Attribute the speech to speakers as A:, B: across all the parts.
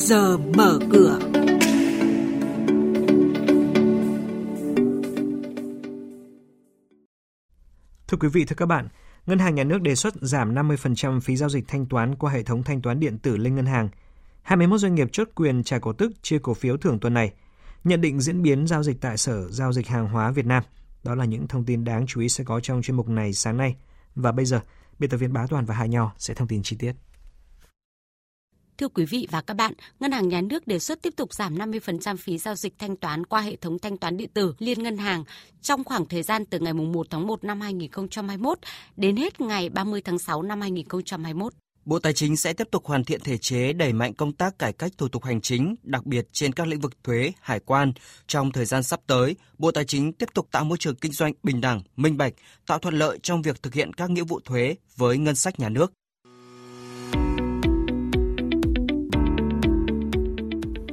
A: giờ mở cửa.
B: Thưa quý vị, thưa các bạn, Ngân hàng Nhà nước đề xuất giảm 50% phí giao dịch thanh toán qua hệ thống thanh toán điện tử lên ngân hàng. 21 doanh nghiệp chốt quyền trả cổ tức chia cổ phiếu thưởng tuần này. Nhận định diễn biến giao dịch tại Sở Giao dịch Hàng hóa Việt Nam. Đó là những thông tin đáng chú ý sẽ có trong chuyên mục này sáng nay. Và bây giờ, biên tập viên Bá Toàn và Hà Nho sẽ thông tin chi tiết.
C: Thưa quý vị và các bạn, Ngân hàng Nhà nước đề xuất tiếp tục giảm 50% phí giao dịch thanh toán qua hệ thống thanh toán điện tử liên ngân hàng trong khoảng thời gian từ ngày 1 tháng 1 năm 2021 đến hết ngày 30 tháng 6 năm 2021.
D: Bộ Tài chính sẽ tiếp tục hoàn thiện thể chế đẩy mạnh công tác cải cách thủ tục hành chính, đặc biệt trên các lĩnh vực thuế, hải quan. Trong thời gian sắp tới, Bộ Tài chính tiếp tục tạo môi trường kinh doanh bình đẳng, minh bạch, tạo thuận lợi trong việc thực hiện các nghĩa vụ thuế với ngân sách nhà nước.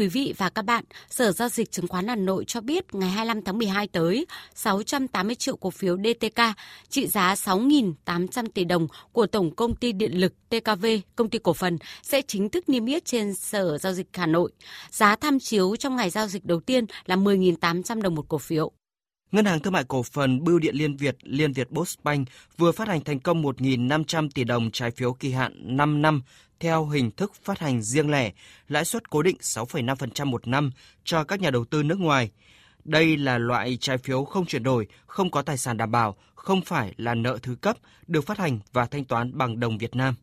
C: Quý vị và các bạn, Sở Giao dịch Chứng khoán Hà Nội cho biết ngày 25 tháng 12 tới, 680 triệu cổ phiếu DTK trị giá 6.800 tỷ đồng của Tổng Công ty Điện lực TKV, công ty cổ phần sẽ chính thức niêm yết trên Sở Giao dịch Hà Nội. Giá tham chiếu trong ngày giao dịch đầu tiên là 10.800 đồng một cổ phiếu.
D: Ngân hàng Thương mại Cổ phần Bưu điện Liên Việt Liên Việt Postbank vừa phát hành thành công 1.500 tỷ đồng trái phiếu kỳ hạn 5 năm theo hình thức phát hành riêng lẻ, lãi suất cố định 6,5% một năm cho các nhà đầu tư nước ngoài. Đây là loại trái phiếu không chuyển đổi, không có tài sản đảm bảo, không phải là nợ thứ cấp, được phát hành và thanh toán bằng đồng Việt Nam.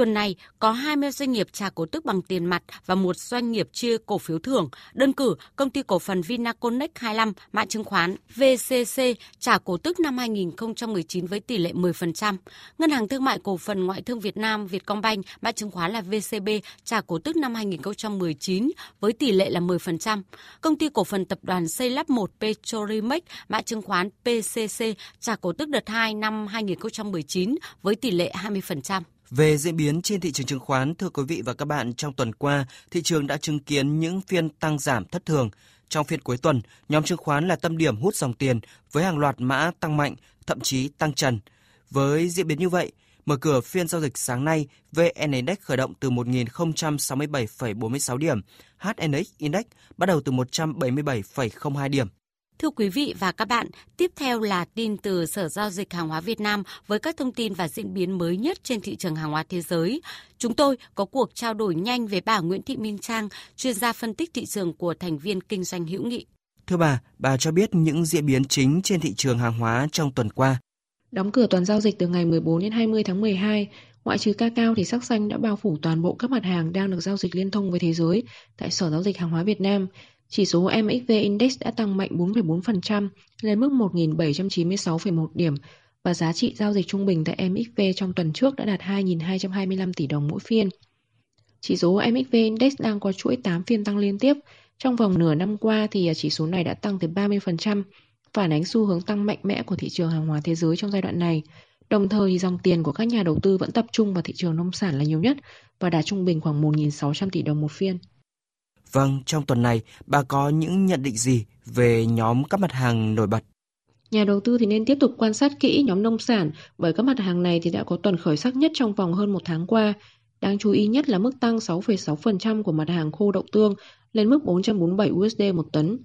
C: Tuần này, có 20 doanh nghiệp trả cổ tức bằng tiền mặt và một doanh nghiệp chia cổ phiếu thưởng. Đơn cử, công ty cổ phần Vinaconex 25, mã chứng khoán VCC trả cổ tức năm 2019 với tỷ lệ 10%. Ngân hàng Thương mại Cổ phần Ngoại thương Việt Nam Vietcombank, mã chứng khoán là VCB trả cổ tức năm 2019 với tỷ lệ là 10%. Công ty cổ phần tập đoàn xây lắp 1 Petrolimex, mã chứng khoán PCC trả cổ tức đợt 2 năm 2019 với tỷ lệ 20%.
D: Về diễn biến trên thị trường chứng khoán, thưa quý vị và các bạn, trong tuần qua, thị trường đã chứng kiến những phiên tăng giảm thất thường. Trong phiên cuối tuần, nhóm chứng khoán là tâm điểm hút dòng tiền với hàng loạt mã tăng mạnh, thậm chí tăng trần. Với diễn biến như vậy, mở cửa phiên giao dịch sáng nay, VN Index khởi động từ 1.067,46 điểm, HNX Index bắt đầu từ 177,02 điểm.
C: Thưa quý vị và các bạn, tiếp theo là tin từ Sở Giao dịch Hàng hóa Việt Nam với các thông tin và diễn biến mới nhất trên thị trường hàng hóa thế giới. Chúng tôi có cuộc trao đổi nhanh với bà Nguyễn Thị Minh Trang, chuyên gia phân tích thị trường của thành viên kinh doanh hữu nghị.
D: Thưa bà, bà cho biết những diễn biến chính trên thị trường hàng hóa trong tuần qua.
E: Đóng cửa tuần giao dịch từ ngày 14 đến 20 tháng 12, ngoại trừ cacao thì sắc xanh đã bao phủ toàn bộ các mặt hàng đang được giao dịch liên thông với thế giới tại Sở Giao dịch Hàng hóa Việt Nam. Chỉ số MXV Index đã tăng mạnh 4,4% lên mức 1.796,1 điểm và giá trị giao dịch trung bình tại MXV trong tuần trước đã đạt 2.225 tỷ đồng mỗi phiên. Chỉ số MXV Index đang có chuỗi 8 phiên tăng liên tiếp. Trong vòng nửa năm qua thì à, chỉ số này đã tăng tới 30%, phản ánh xu hướng tăng mạnh mẽ của thị trường hàng hóa thế giới trong giai đoạn này. Đồng thời thì dòng tiền của các nhà đầu tư vẫn tập trung vào thị trường nông sản là nhiều nhất và đạt trung bình khoảng 1.600 tỷ đồng một phiên.
D: Vâng, trong tuần này, bà có những nhận định gì về nhóm các mặt hàng nổi bật?
E: Nhà đầu tư thì nên tiếp tục quan sát kỹ nhóm nông sản bởi các mặt hàng này thì đã có tuần khởi sắc nhất trong vòng hơn một tháng qua. Đáng chú ý nhất là mức tăng 6,6% của mặt hàng khô đậu tương lên mức 447 USD một tấn.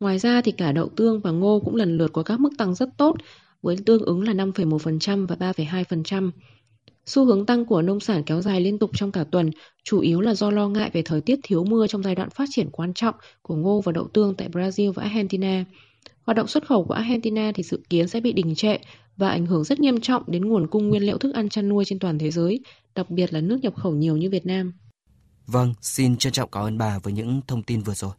E: Ngoài ra thì cả đậu tương và ngô cũng lần lượt có các mức tăng rất tốt với tương ứng là 5,1% và 3,2%. Xu hướng tăng của nông sản kéo dài liên tục trong cả tuần, chủ yếu là do lo ngại về thời tiết thiếu mưa trong giai đoạn phát triển quan trọng của ngô và đậu tương tại Brazil và Argentina. Hoạt động xuất khẩu của Argentina thì dự kiến sẽ bị đình trệ và ảnh hưởng rất nghiêm trọng đến nguồn cung nguyên liệu thức ăn chăn nuôi trên toàn thế giới, đặc biệt là nước nhập khẩu nhiều như Việt Nam.
D: Vâng, xin trân trọng cảm ơn bà với những thông tin vừa rồi.